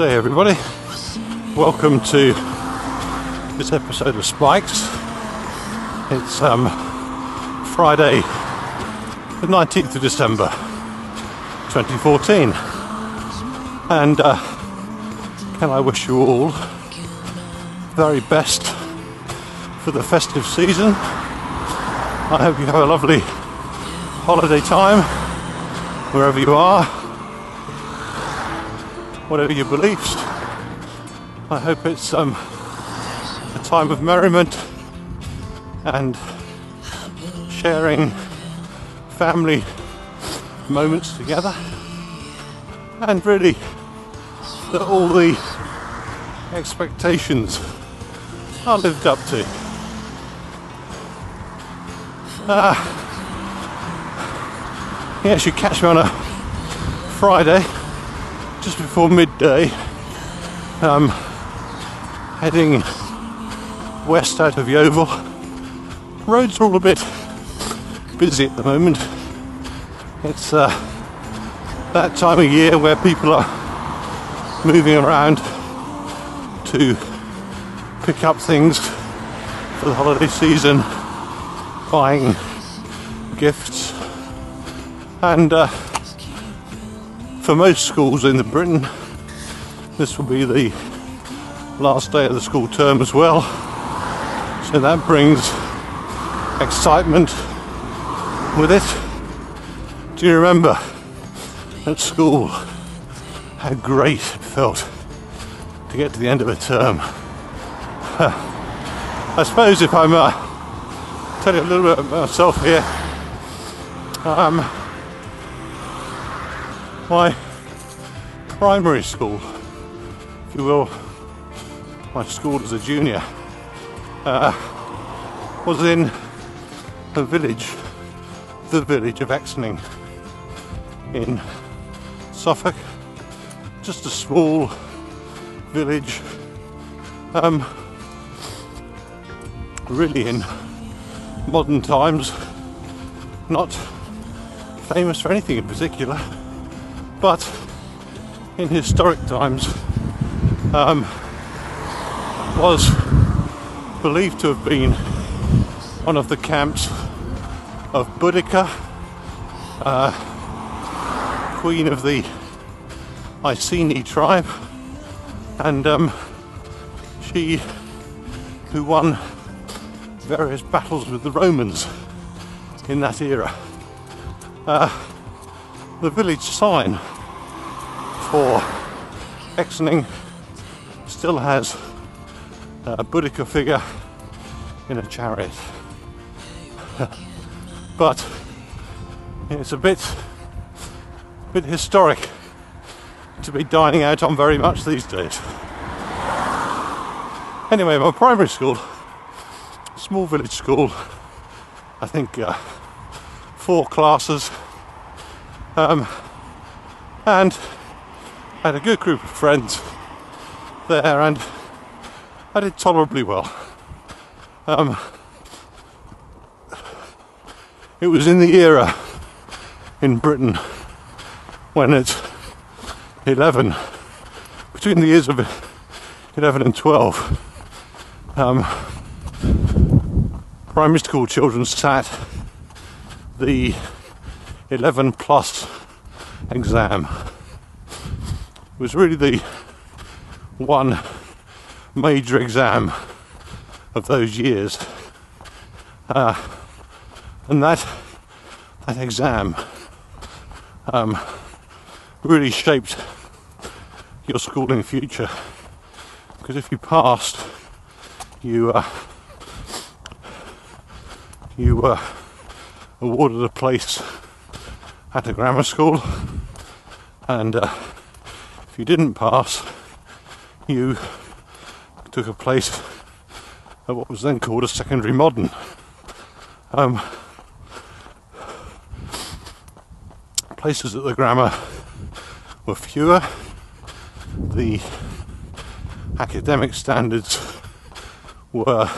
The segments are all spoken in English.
Day, everybody. Welcome to this episode of Spikes. It's um, Friday, the 19th of December, 2014. And uh, can I wish you all very best for the festive season? I hope you have a lovely holiday time wherever you are whatever your beliefs. I hope it's um, a time of merriment and sharing family moments together, and really that all the expectations are lived up to. Uh, yes, you catch me on a Friday just before midday, um, heading west out of Yeovil. Roads are all a bit busy at the moment. It's uh, that time of year where people are moving around to pick up things for the holiday season, buying gifts, and uh, for most schools in Britain, this will be the last day of the school term as well. So that brings excitement with it. Do you remember at school how great it felt to get to the end of a term? I suppose if I'm uh, tell you a little bit about myself here. Um, my primary school, if you will, my school as a junior, uh, was in a village, the village of Exning in Suffolk. Just a small village, um, really in modern times, not famous for anything in particular but in historic times um, was believed to have been one of the camps of Boudica, uh, queen of the Iceni tribe, and um, she who won various battles with the Romans in that era. Uh, the village sign for Exning still has a Boudica figure in a chariot. but it's a bit bit historic to be dining out on very much these days. Anyway, my primary school, small village school, I think uh, four classes um, and I had a good group of friends there, and I did tolerably well. Um, it was in the era in Britain when at 11, between the years of 11 and 12, um, primary school children sat the 11 plus exam it was really the one major exam of those years. Uh, and that that exam um, really shaped your schooling future. Because if you passed you uh, you were awarded a place at a grammar school, and uh, if you didn't pass, you took a place at what was then called a secondary modern. Um, places at the grammar were fewer, the academic standards were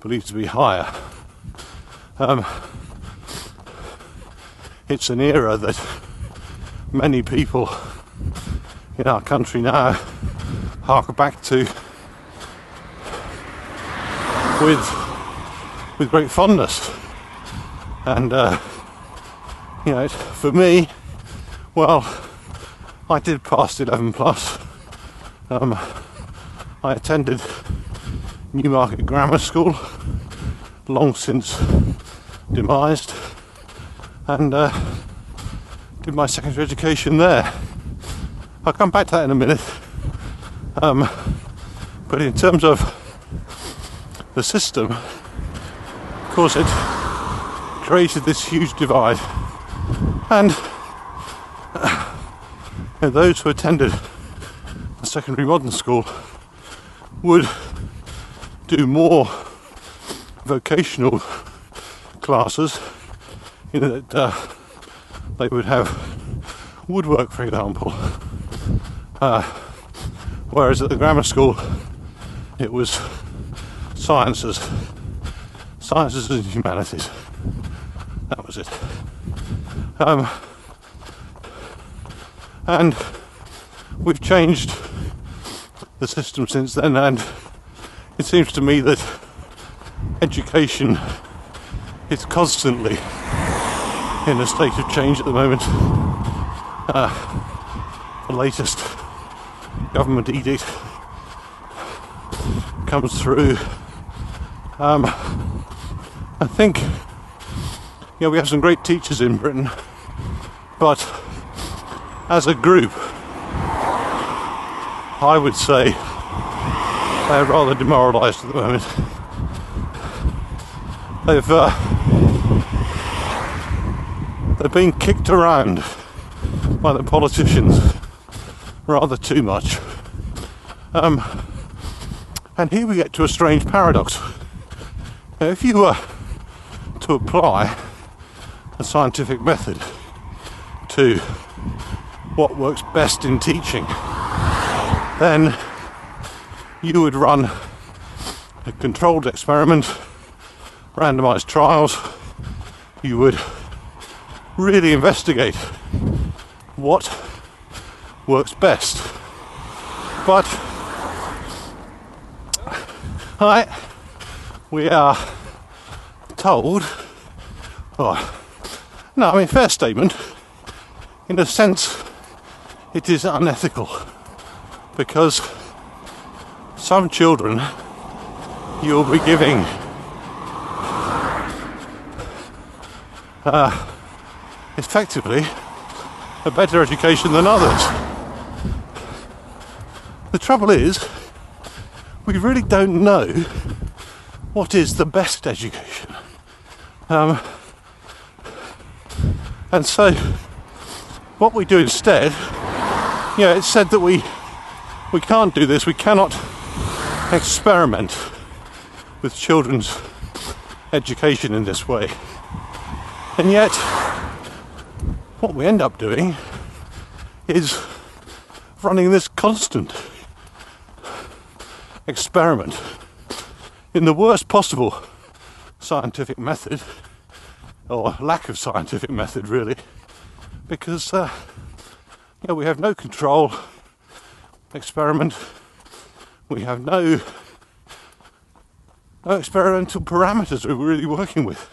believed to be higher. Um, it's an era that many people in our country now hark back to with with great fondness. And uh, you know, for me, well, I did pass 11 plus. Um, I attended Newmarket Grammar School, long since demised, and uh, did my secondary education there. I'll come back to that in a minute. Um, but in terms of the system, of course, it created this huge divide, and uh, those who attended a secondary modern school would do more vocational classes in that uh, they would have woodwork, for example. Uh, whereas at the grammar school, it was sciences, sciences and humanities. That was it. Um, and we've changed the system since then, and it seems to me that education is constantly in a state of change at the moment. Uh, the latest government edict comes through. Um, I think you know, we have some great teachers in Britain, but as a group, I would say they're rather demoralised at the moment. They've uh, they're being kicked around by the politicians rather too much. Um, and here we get to a strange paradox. Now, if you were to apply a scientific method to what works best in teaching, then you would run a controlled experiment, randomized trials, you would really investigate what works best. But right, we are told, oh, no, I mean, fair statement, in a sense, it is unethical because some children you'll be giving uh, effectively a better education than others. The trouble is, we really don't know what is the best education. Um, and so, what we do instead, yeah, it's said that we we can't do this. We cannot experiment with children's education in this way. And yet, what we end up doing is running this constant experiment in the worst possible scientific method, or lack of scientific method, really, because uh, you know, we have no control experiment, we have no no experimental parameters we're really working with.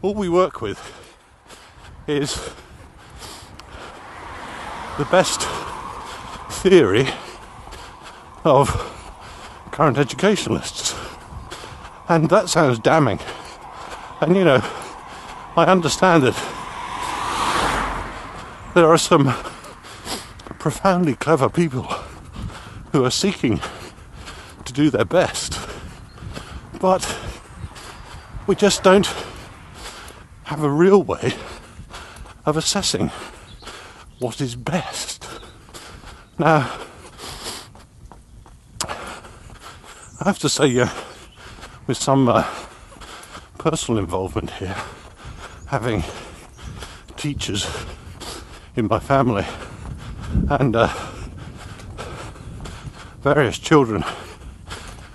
All we work with is the best theory of current educationalists. And that sounds damning. And you know, I understand that there are some profoundly clever people who are seeking to do their best. But we just don't have a real way of assessing what is best. Now, I have to say, uh, with some uh, personal involvement here, having teachers in my family and uh, various children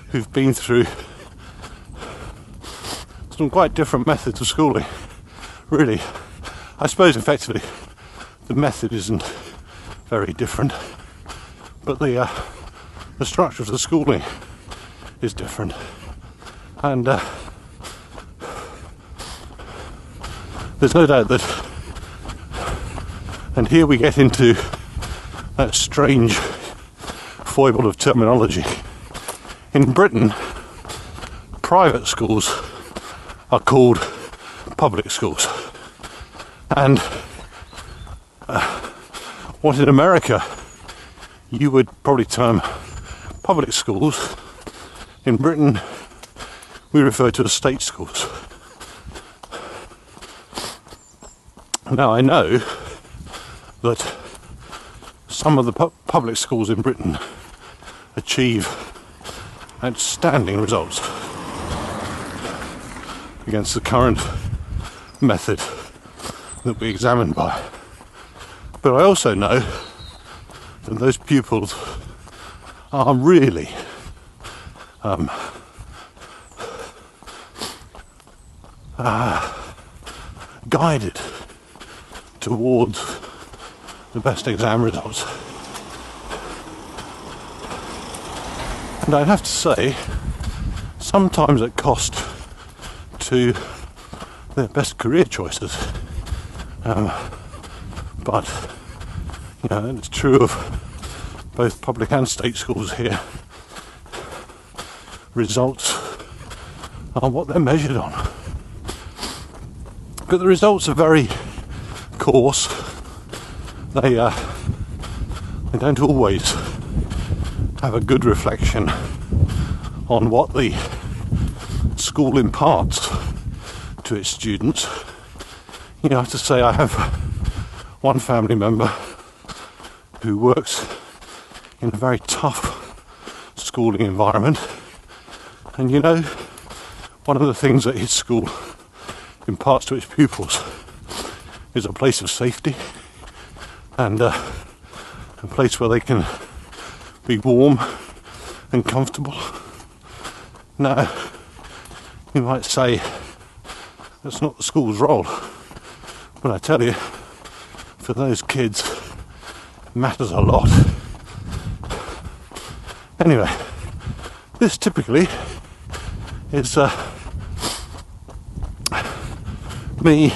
who've been through some quite different methods of schooling. Really, I suppose effectively the method isn't very different. but the uh, the structure of the schooling is different, and uh, there's no doubt that. And here we get into that strange foible of terminology. In Britain, private schools are called public schools. And what in America you would probably term public schools, in Britain we refer to as state schools. Now I know that some of the pu- public schools in Britain achieve outstanding results against the current method that we examine by. But I also know that those pupils are really um, uh, guided towards the best exam results. And I'd have to say, sometimes at cost to their best career choices. Um, but, know, it's true of both public and state schools here. Results are what they're measured on. But the results are very coarse they uh, they don't always have a good reflection on what the school imparts to its students. You know, I have to say I have one family member who works in a very tough schooling environment, and you know, one of the things that his school imparts to its pupils is a place of safety and uh, a place where they can be warm and comfortable. Now, you might say that's not the school's role, but I tell you, for those kids, matters a lot. Anyway, this typically is uh, me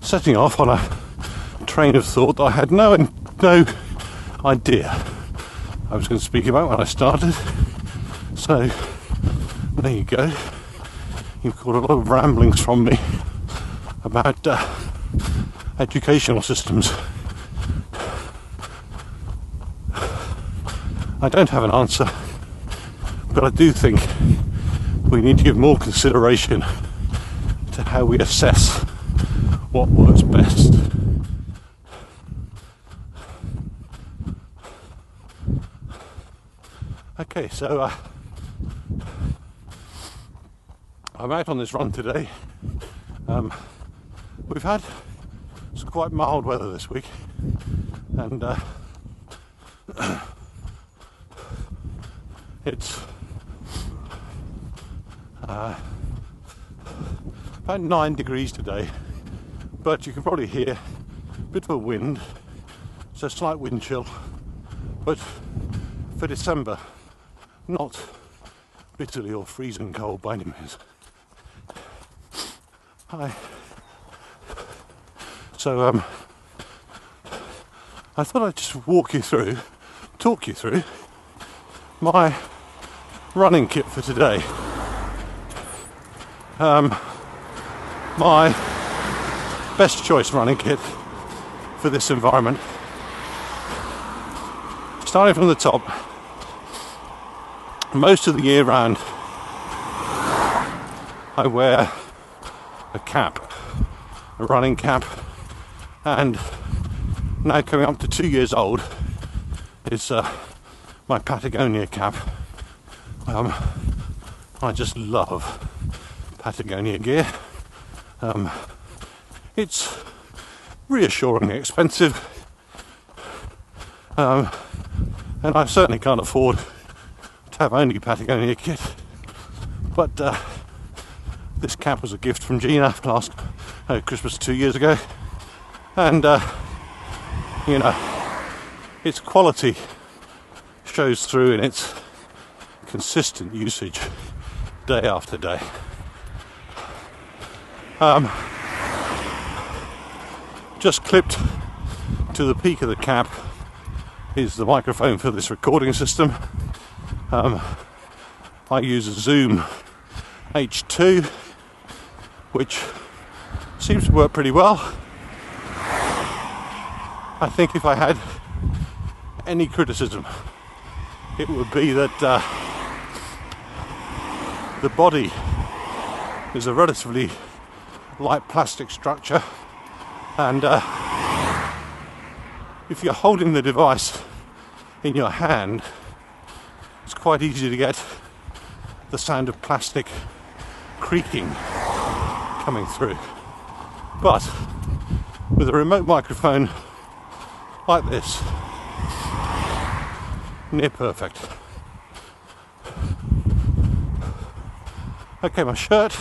setting off on a train of thought that I had no no idea I was going to speak about when I started. So there you go. You've got a lot of ramblings from me about uh, educational systems. I don't have an answer, but I do think we need to give more consideration to how we assess what works best. Okay, so uh, I'm out on this run today. Um, we've had quite mild weather this week, and uh, it's uh, about nine degrees today, but you can probably hear a bit of a wind, It's a slight wind chill, but for December not bitterly or freezing cold by any means. Hi. So um, I thought I'd just walk you through, talk you through my running kit for today. Um, my best choice running kit for this environment. Starting from the top, most of the year round I wear a cap, a running cap, and now coming up to two years old is uh, my Patagonia cap. Um, I just love Patagonia gear. Um, it's reassuringly expensive, um, and I certainly can't afford to have only Patagonia kit. But uh, this cap was a gift from Gina last uh, Christmas two years ago, and uh, you know, it's quality shows through in its consistent usage day after day. Um, just clipped to the peak of the cap is the microphone for this recording system. Um, I use a Zoom H2, which seems to work pretty well. I think if I had any criticism, it would be that uh, the body is a relatively light plastic structure, and uh, if you're holding the device in your hand, it's quite easy to get the sound of plastic creaking coming through. But with a remote microphone like this, near perfect. Okay, my shirt.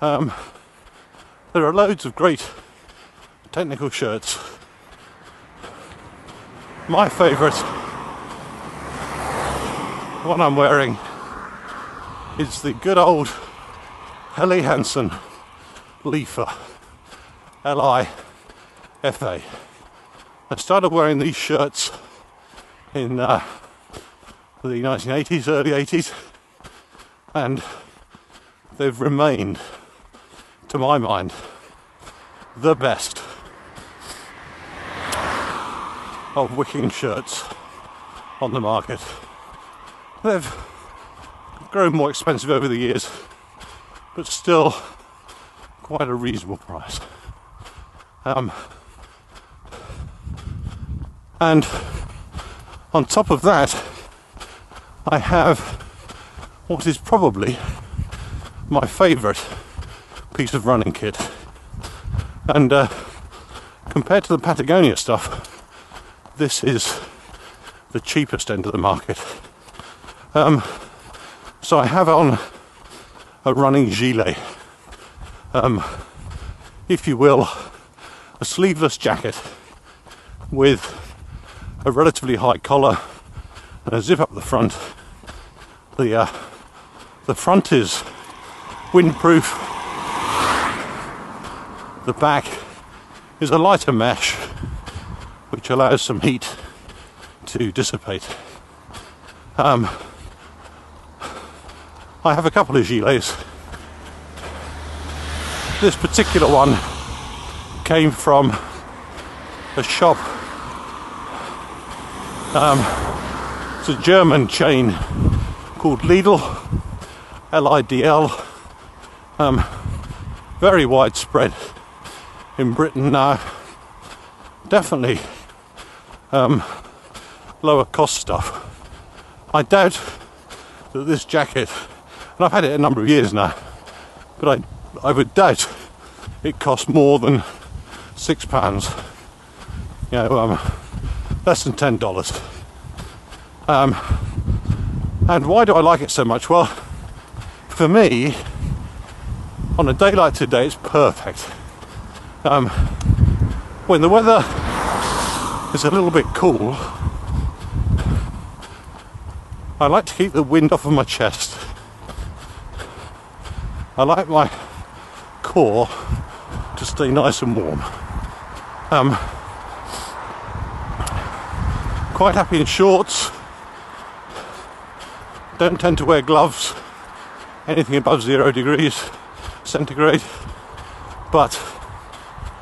Um, there are loads of great technical shirts. My favourite the one I'm wearing is the good old Helly Hansen Lifa. L I F A. I started wearing these shirts in uh, the 1980s, early 80s, and they've remained, to my mind, the best of wicking shirts on the market. They've grown more expensive over the years, but still quite a reasonable price. Um, and on top of that, I have what is probably my favourite piece of running kit. And uh, compared to the Patagonia stuff, this is the cheapest end of the market. Um, so I have on a running gilet, um, if you will, a sleeveless jacket with a relatively high collar and a zip up the front. The uh, the front is windproof. The back is a lighter mesh which allows some heat to dissipate. Um, I have a couple of gilets. This particular one came from a shop. Um, it's a German chain called Lidl, L I D L. Um, very widespread in Britain now. Definitely um, lower cost stuff. I doubt that this jacket, and I've had it a number of years now, but I, I would doubt it costs more than six pounds. You know, um, less than ten dollars. Um, and why do I like it so much? Well, for me, on a day like today, it's perfect. Um, when the weather is a little bit cool, I like to keep the wind off of my chest. I like my core to stay nice and warm. Um, quite happy in shorts. Don't tend to wear gloves, anything above zero degrees centigrade, but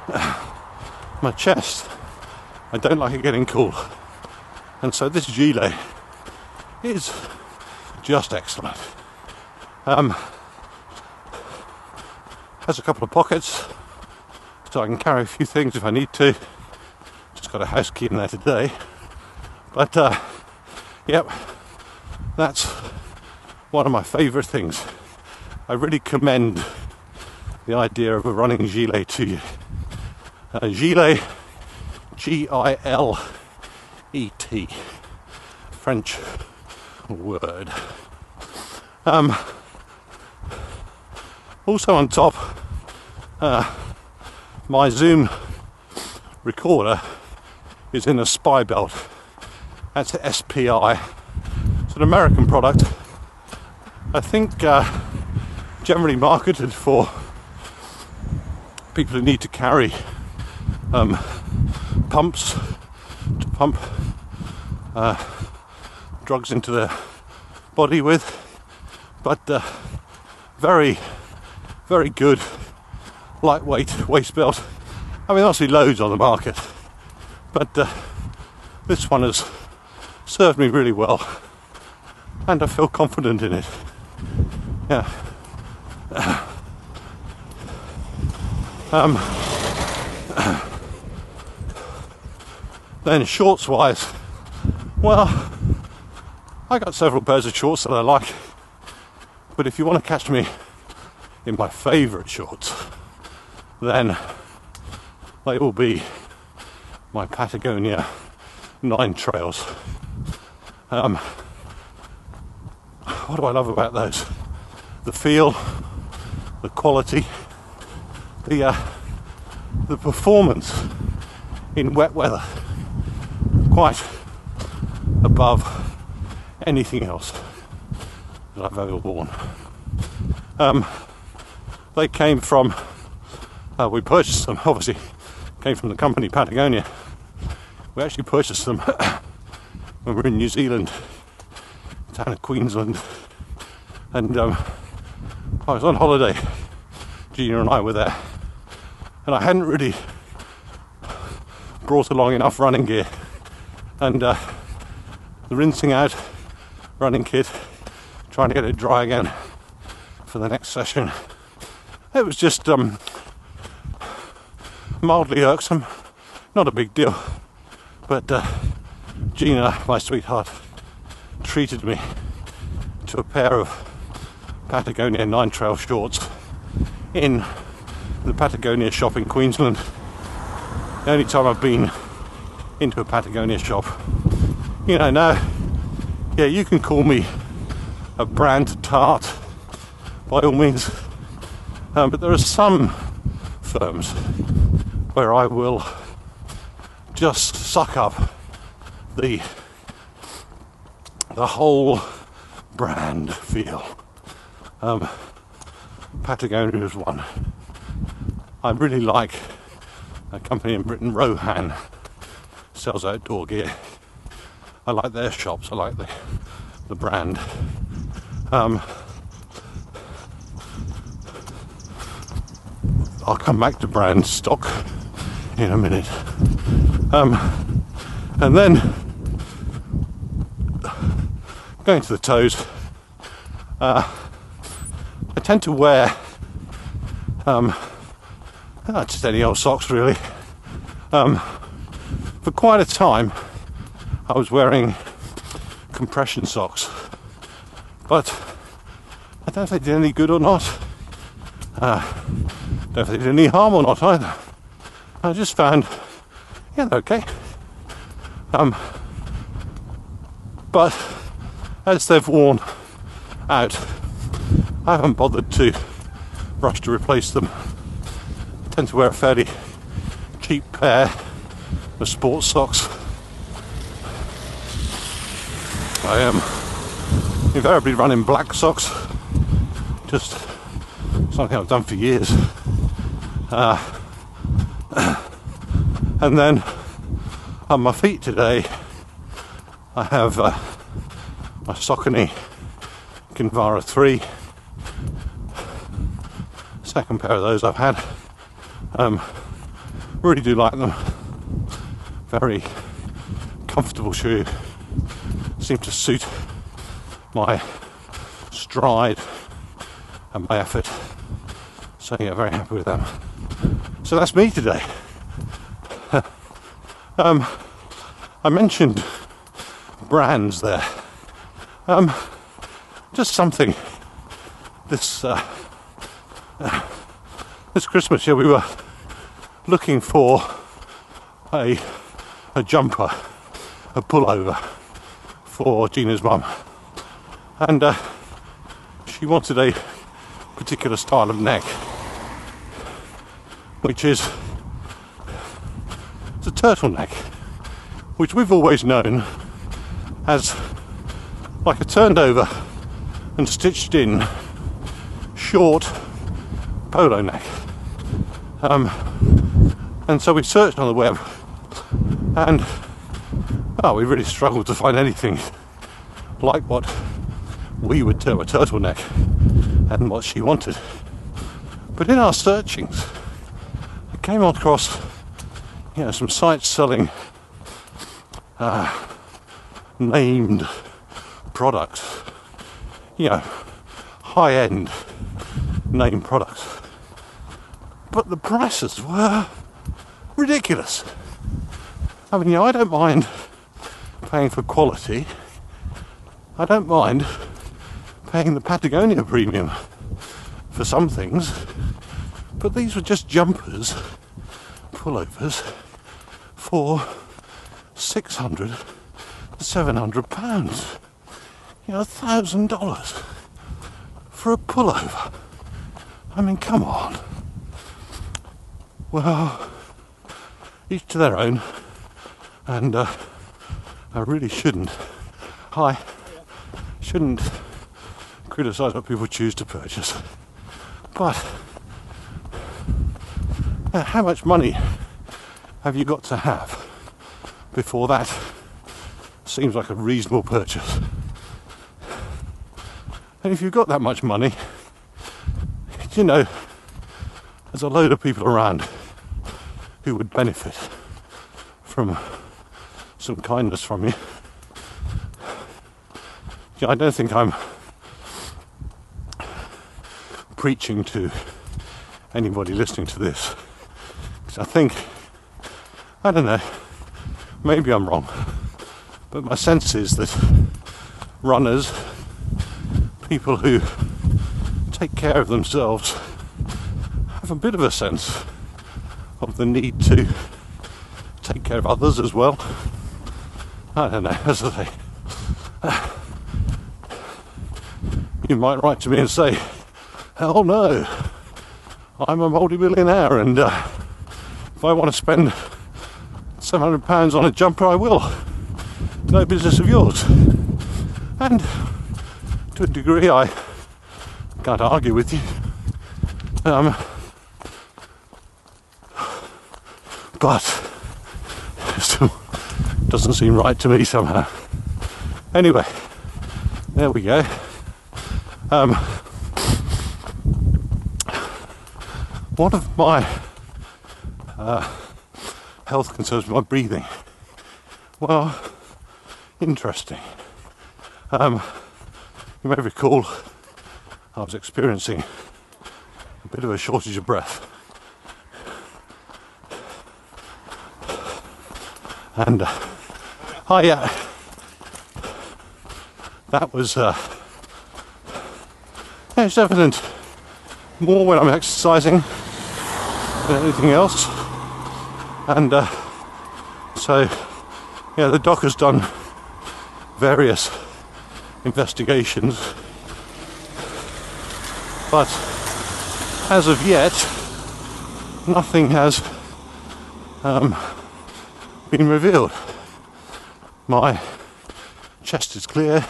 my chest, I don't like it getting cool. And so this gilet is just excellent. Um, has a couple of pockets so I can carry a few things if I need to. Just got a house key in there today. But uh, yep, that's one of my favourite things. I really commend the idea of a running gilet to you. A gilet, G I L E T, French word. Um, also on top, uh, my Zoom recorder is in a SPIbelt That's SPI. It's an American product. I think uh, generally marketed for people who need to carry um, pumps to pump uh, drugs into their body with, but uh, very, very good lightweight waist belt. I mean, obviously loads on the market, but uh, this one has served me really well, and I feel confident in it. Yeah. Um, then shorts wise, well, I got several pairs of shorts that I like, but if you want to catch me in my favourite shorts, then they will be my Patagonia Nine Trails. Um, what do I love about those? The feel, the quality, the uh, the performance in wet weather quite above anything else that I've ever worn. Um, they came from uh, we purchased them obviously came from the company Patagonia. We actually purchased them when we were in New Zealand, town of Queenstown, and um, I was on holiday. Gina and I were there and I hadn't really brought along enough running gear. And uh, the rinsing out running kit, trying to get it dry again for the next session. It was just um, mildly irksome, not a big deal. But uh, Gina, my sweetheart, treated me to a pair of Patagonia Nine Trail shorts in the Patagonia shop in Queenstown. The only time I've been into a Patagonia shop. You know, now, yeah, you can call me a brand tart by all means, um, but there are some firms where I will just suck up the the whole brand feel. Um, Patagonia is one. I really like a company in Britain, Rohan, sells outdoor gear. I like their shops. I like the the brand. Um, I'll come back to brand stock in a minute. Um, and then going to the toes, uh, I tend to wear um, uh, just any old socks really. Um, for quite a time, I was wearing compression socks, but I don't know if they did any good or not. Uh, don't know if they did any harm or not either. I just found, yeah, they're okay. Um, but as they've worn out, I haven't bothered to rush to replace them tend to wear a fairly cheap pair of sports socks. I am invariably running black socks, just something I've done for years. Uh, and then on my feet today, I have uh, my Saucony Kinvara 3. Second pair of those I've had. Um, really do like them. Very comfortable shoe. Seem to suit my stride and my effort. So yeah, very happy with them. So that's me today. um, I mentioned brands there. Um, just something. This uh, uh, this Christmas, yeah, we were looking for a a jumper, a pullover for Gina's mum, and uh, she wanted a particular style of neck, which is it's a turtleneck, which we've always known as like a turned over and stitched in short polo neck. Um, and so we searched on the web and oh, we really struggled to find anything like what we would term a turtleneck and what she wanted. But in our searchings, I came across you know, some sites selling uh, named products, you know, high end name products. But the prices were ridiculous. I mean, you know, I don't mind paying for quality. I don't mind paying the Patagonia premium for some things, but these were just jumpers, pullovers for 600 to 700 pounds. You know, a thousand dollars for a pullover. I mean, come on. Well, each to their own, and uh, I really shouldn't. I shouldn't criticise what people choose to purchase, but uh, how much money have you got to have before that seems like a reasonable purchase? And if you've got that much money, you know, there's a load of people around who would benefit from some kindness from you. Yeah, I don't think I'm preaching to anybody listening to this. Because I think, I don't know, maybe I'm wrong, but my sense is that runners, people who take care of themselves, have a bit of a sense of the need to take care of others as well. I don't know, as I say. You might write to me and say, hell no, I'm a multi-millionaire and uh, if I want to spend £700 on a jumper, I will. No business of yours. And to a degree, I can't argue with you. Um, it doesn't seem right to me somehow. Anyway, there we go. Um, one of my uh, health concerns my breathing. Well, interesting. Um, you may recall I was experiencing a bit of a shortage of breath. And uh, I, uh, that was, uh, it's evident more when I'm exercising than anything else. And uh, so, yeah, the doc has done various investigations but as of yet, nothing has um, been revealed. My chest is clear,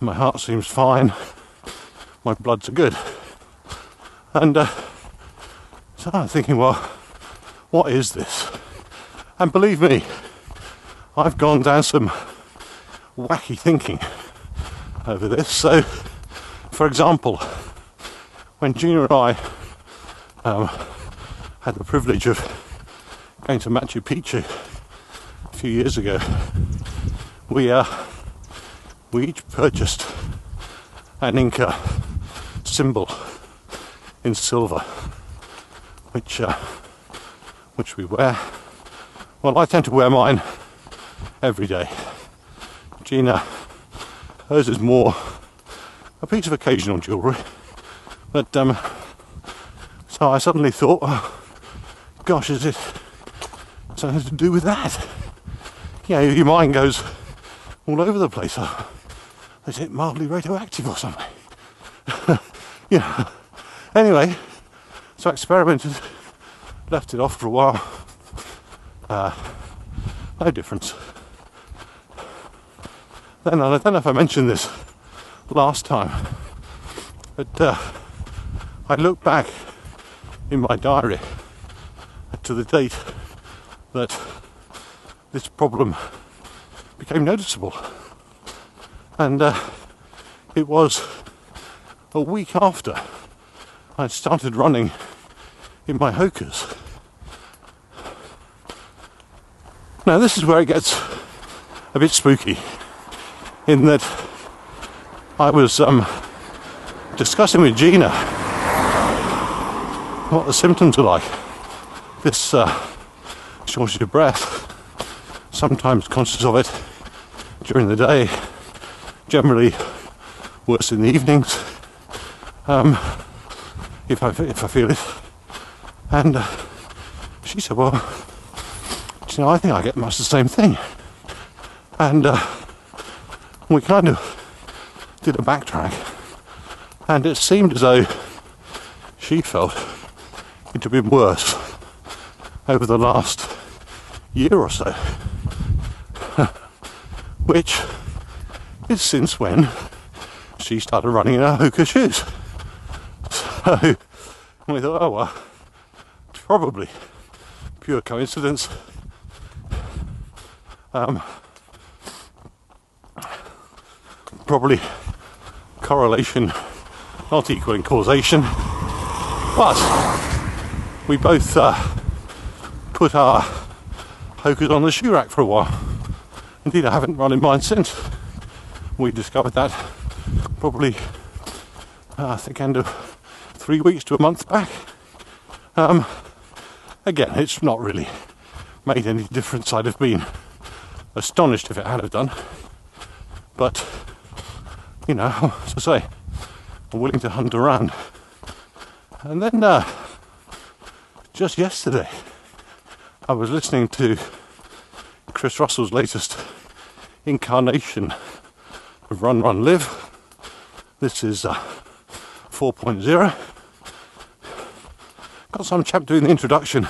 my heart seems fine, my bloods are good. And uh, so I'm thinking, well, what is this? And believe me, I've gone down some wacky thinking over this. So, for example, when Gina and I um, had the privilege of going to Machu Picchu few years ago, we uh, we each purchased an Inca symbol in silver, which uh, which we wear. Well, I tend to wear mine every day. Gina, hers is more a piece of occasional jewellery but um, so I suddenly thought, oh, gosh, is it something to do with that? Yeah, your mind goes all over the place. Is it mildly radioactive or something? yeah. Anyway, so I experimented, left it off for a while. Uh, no difference. then I don't know if I mentioned this last time, but uh, I look back in my diary to the date that this problem became noticeable, and uh, it was a week after I started running in my Hokas. Now, this is where it gets a bit spooky in that I was um, discussing with Gina what the symptoms are like. This uh, shortage of breath, sometimes conscious of it during the day, generally worse in the evenings um, if, I, if I feel it. And uh, she said, Well, you know, I think I get much the same thing. And uh, we kind of did a backtrack, and it seemed as though she felt it had been worse over the last year or so, which is since when she started running in her Hoka shoes. So we thought, oh well, probably pure coincidence. Um, probably correlation not equaling causation, but we both uh, put our Hokas on the shoe rack for a while. Indeed, I haven't run in mine since. We discovered that probably, uh, I think, end of three weeks to a month back. Um, again, it's not really made any difference. I'd have been astonished if it had have done. But, you know, as I say, I'm willing to hunt around. And then, uh, just yesterday, I was listening to Chris Russell's latest incarnation of Run Run Live. This is uh, 4.0. Got some chap doing the introduction.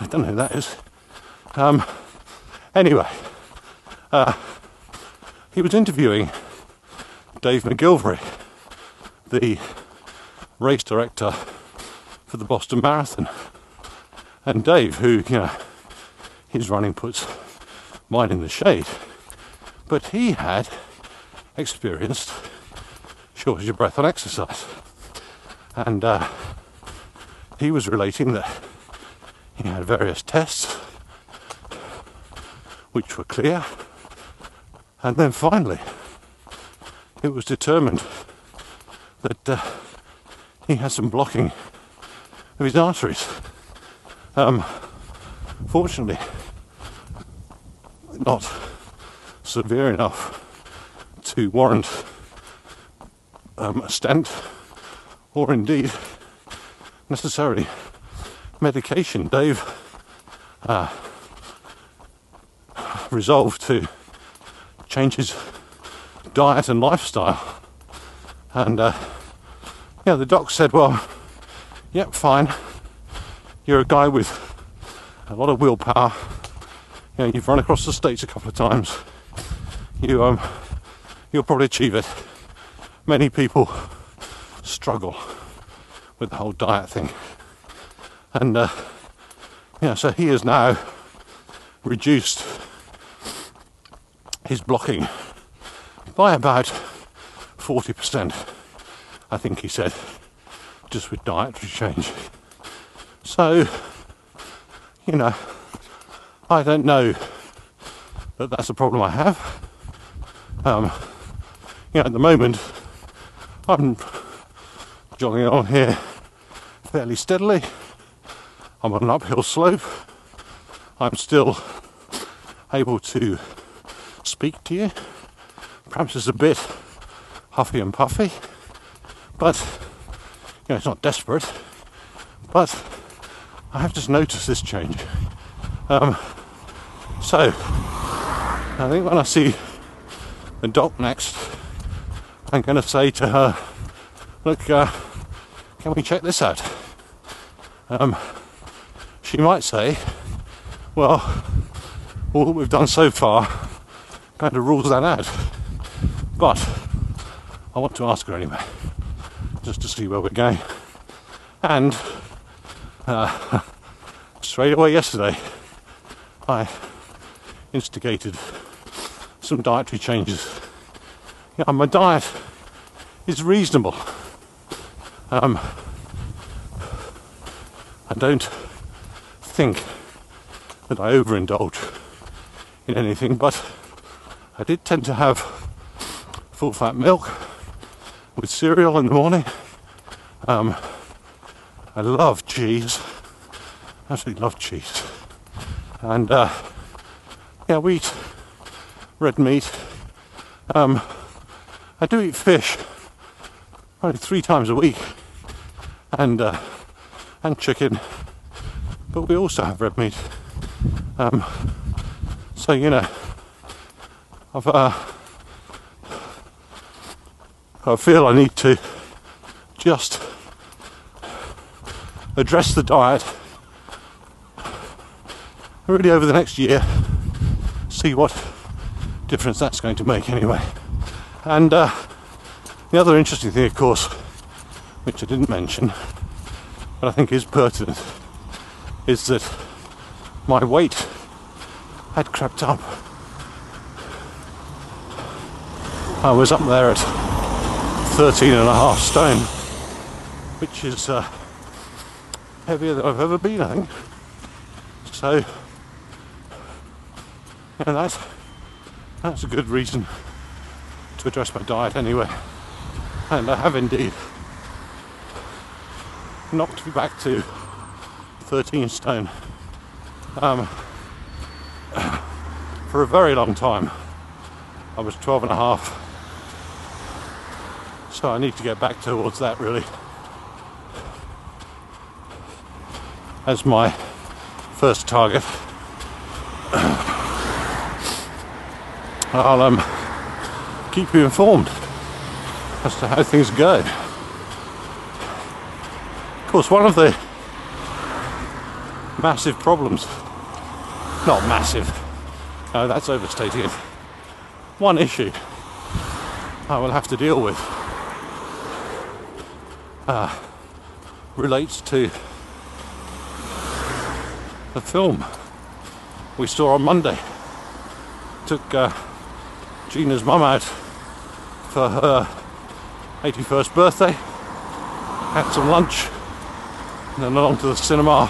I don't know who that is. Um, anyway, uh, he was interviewing Dave McGillivray, the race director for the Boston Marathon. And Dave, who, you know, his running puts mine in the shade, but he had experienced shortage of breath on exercise. And uh, he was relating that he had various tests which were clear. And then finally, it was determined that uh, he had some blocking of his arteries. Um, fortunately, not severe enough to warrant um, a stent or indeed necessarily medication. Dave uh, resolved to change his diet and lifestyle. And uh, yeah, the doc said, "Well, yep, fine. You're a guy with a lot of willpower. You know, you've run across the states a couple of times. You um, you'll probably achieve it. Many people struggle with the whole diet thing, and uh, yeah, so he has now reduced his blocking by about 40%, I think he said, just with dietary change. So, you know, I don't know that that's a problem I have. Um, you know, at the moment, I'm jogging on here fairly steadily. I'm on an uphill slope. I'm still able to speak to you. Perhaps it's a bit huffy and puffy, but you know, it's not desperate. But I have just noticed this change. Um, so I think when I see the doc next, I'm going to say to her, "Look, uh, can we check this out?" Um, she might say, "Well, all that we've done so far kind of rules that out. But I want to ask her anyway, just to see where we're going. And uh, straight away yesterday, I instigated some dietary changes. Yeah, my diet is reasonable. Um, I don't think that I overindulge in anything, but I did tend to have full fat milk with cereal in the morning. Um, I love cheese, absolutely love cheese, and uh, yeah, we eat red meat. Um, I do eat fish probably three times a week, and uh, and chicken, but we also have red meat. Um, so you know, I've uh, I feel I need to just address the diet really over the next year, see what difference that's going to make anyway. And uh, the other interesting thing, of course, which I didn't mention, but I think is pertinent, is that my weight had crept up. I was up there at 13 and a half stone, which is uh, heavier than I've ever been, I think. So, yeah, that's, that's a good reason to address my diet anyway. And I have indeed knocked me back to 13 stone. Um, for a very long time, I was 12 and a half. So I need to get back towards that really. As my first target. I'll um, keep you informed as to how things go. Of course, one of the massive problems, not massive, no, that's overstating it. One issue I will have to deal with uh, relates to the film we saw on Monday. Took uh, Gina's mum out for her 81st birthday, had some lunch, and then along to the cinema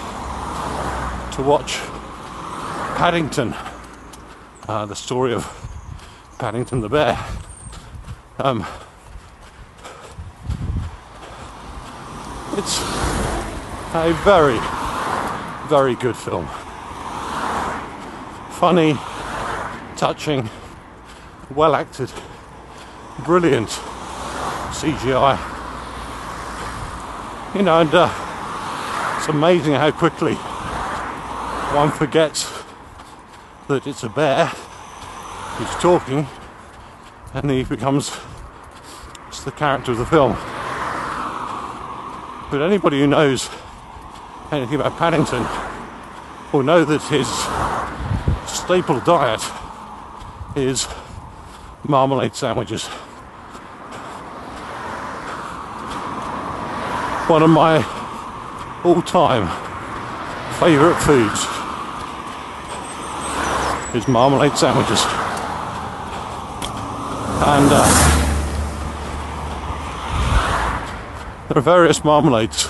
to watch Paddington, uh, the story of Paddington the bear. Um, it's a very, very good film. Funny, touching, well acted, brilliant CGI. You know, and uh, it's amazing how quickly one forgets that it's a bear who's talking and he becomes the character of the film. But anybody who knows anything about Paddington will know that his staple diet is marmalade sandwiches. One of my all time favourite foods is marmalade sandwiches. And uh, there are various marmalades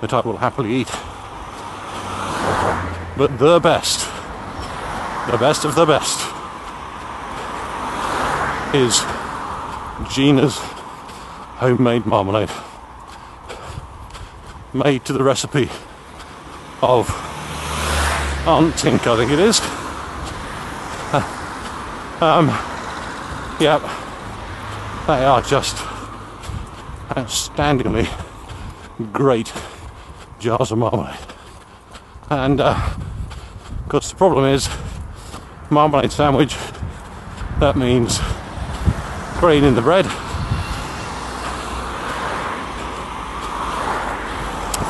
that I will happily eat. But the best, the best of the best, is Gina's homemade marmalade. Made to the recipe of Aunt Tink, I think it is. Um, yep, they are just outstandingly great jars of marmalade. And uh, of course, the problem is marmalade sandwich, that means grain in the bread,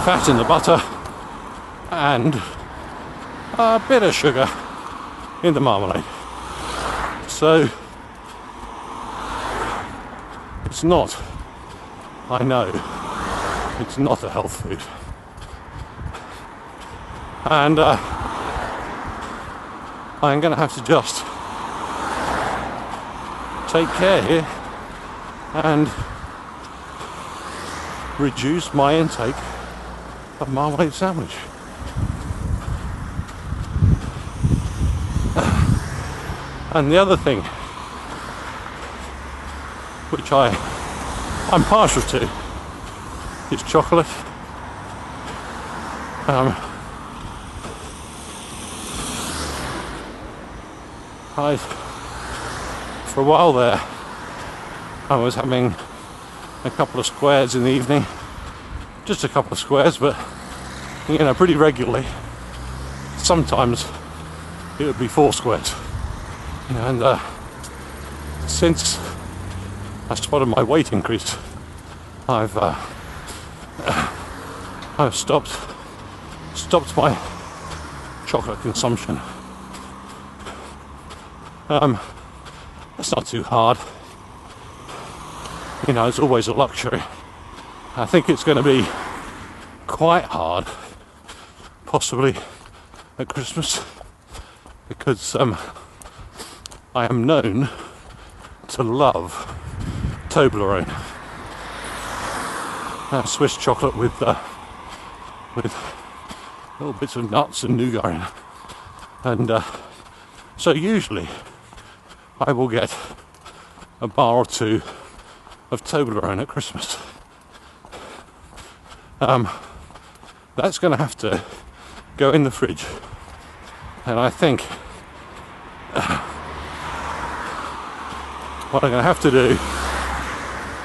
fat in the butter, and a bit of sugar in the marmalade. So it's not, I know, it's not a health food. And uh, I'm going to have to just take care here and reduce my intake of marmalade sandwich. And the other thing, which I I'm partial to, is chocolate. Um, I for a while there I was having a couple of squares in the evening, just a couple of squares, but you know pretty regularly. Sometimes it would be four squares and uh, since I spotted my weight increase, I've uh, I've stopped stopped my chocolate consumption. Um, that's not too hard. You know, it's always a luxury. I think it's going to be quite hard, possibly at Christmas, because um, I am known to love Toblerone. Uh, Swiss chocolate with uh, with little bits of nuts and nougat in And uh, so usually I will get a bar or two of Toblerone at Christmas. Um, that's going to have to go in the fridge. And I think what I'm going to have to do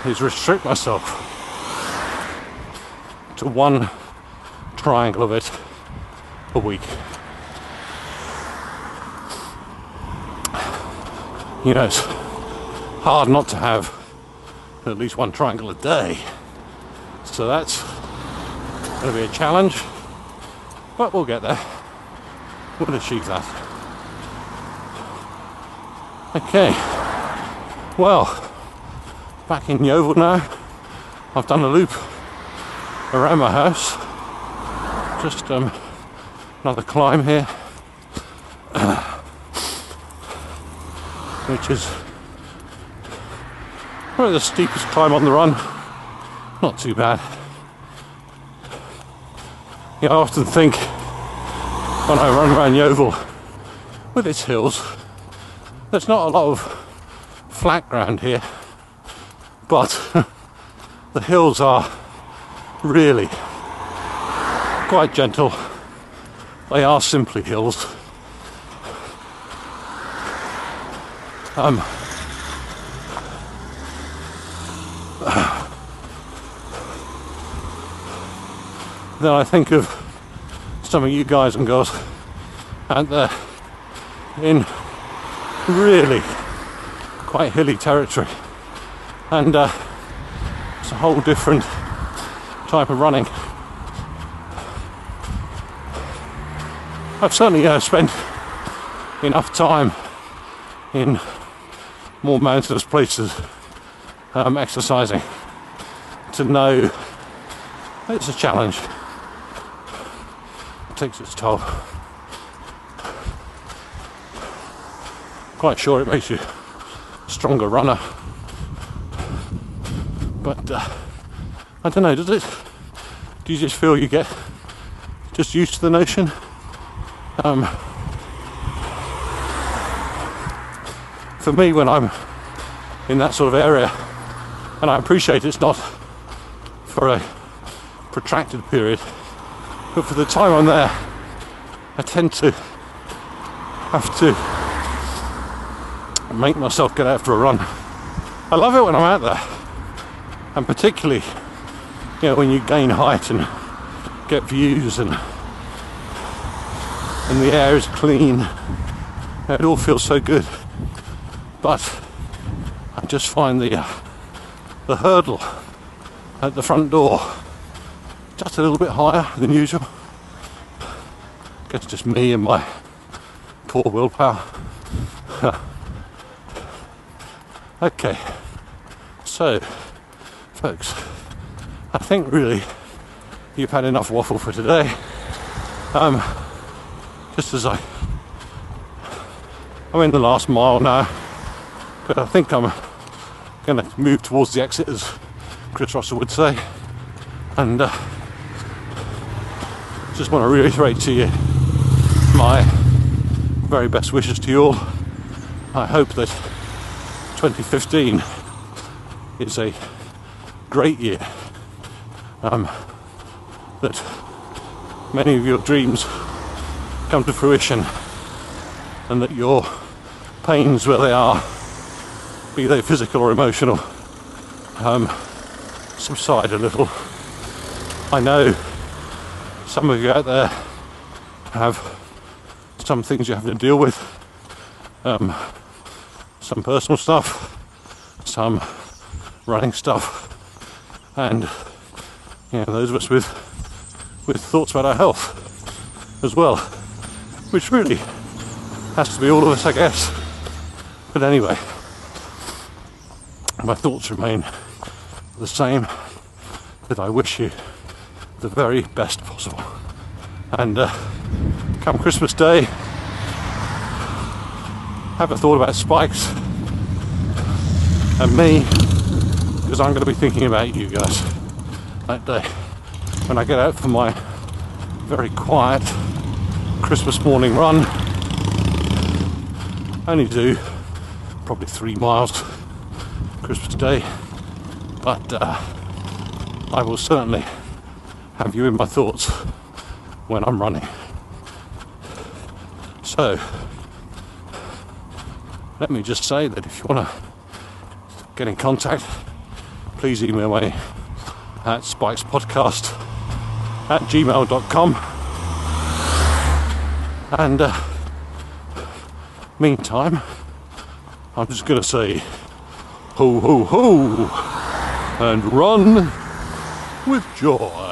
is restrict myself to one triangle of it a week. You know, it's hard not to have at least one triangle a day. So that's going to be a challenge, but we'll get there. We'll achieve that. Okay. Well, back in Yeovil now. I've done a loop around my house. Just um, another climb here, which is probably the steepest climb on the run. Not too bad. Yeah, I often think when I run around Yeovil with its hills, there's not a lot of flat ground here, but the hills are really quite gentle. They are simply hills. Then I think of some of you guys and girls out there in really quite hilly territory, and uh, it's a whole different type of running. I've certainly uh, spent enough time in more mountainous places um, exercising to know it's a challenge. It takes its toll. Quite sure it makes you stronger runner. But uh, I don't know, does it? Do you just feel you get just used to the notion? Um, for me, when I'm in that sort of area, and I appreciate it's not for a protracted period, but for the time I'm there, I tend to have to make myself get out for a run. I love it when I'm out there, and particularly, you know, when you gain height and get views and and the air is clean. It all feels so good. But I just find the uh, the hurdle at the front door just a little bit higher than usual. I guess just me and my poor willpower. Okay, so, folks, I think really you've had enough waffle for today. Um, just as I, I'm in the last mile now, but I think I'm going to move towards the exit, as Chris Russell would say, and uh, just want to reiterate to you my very best wishes to you all. I hope that 2015 is a great year. Um, that many of your dreams come to fruition and that your pains, where they are, be they physical or emotional, um, subside a little. I know some of you out there have some things you have to deal with. Um, some personal stuff, some running stuff, and you know, those of us with with thoughts about our health as well, which really has to be all of us, I guess. But anyway, my thoughts remain the same. That I wish you the very best possible, and uh, come Christmas Day have a thought about spikes and me because I'm going to be thinking about you guys that day when I get out for my very quiet Christmas morning run. I only do probably three miles Christmas Day, but uh, I will certainly have you in my thoughts when I'm running. So, let me just say that if you want to get in contact, please email me at spikespodcast at gmail.com. And uh, meantime, I'm just going to say ho ho ho and run with joy.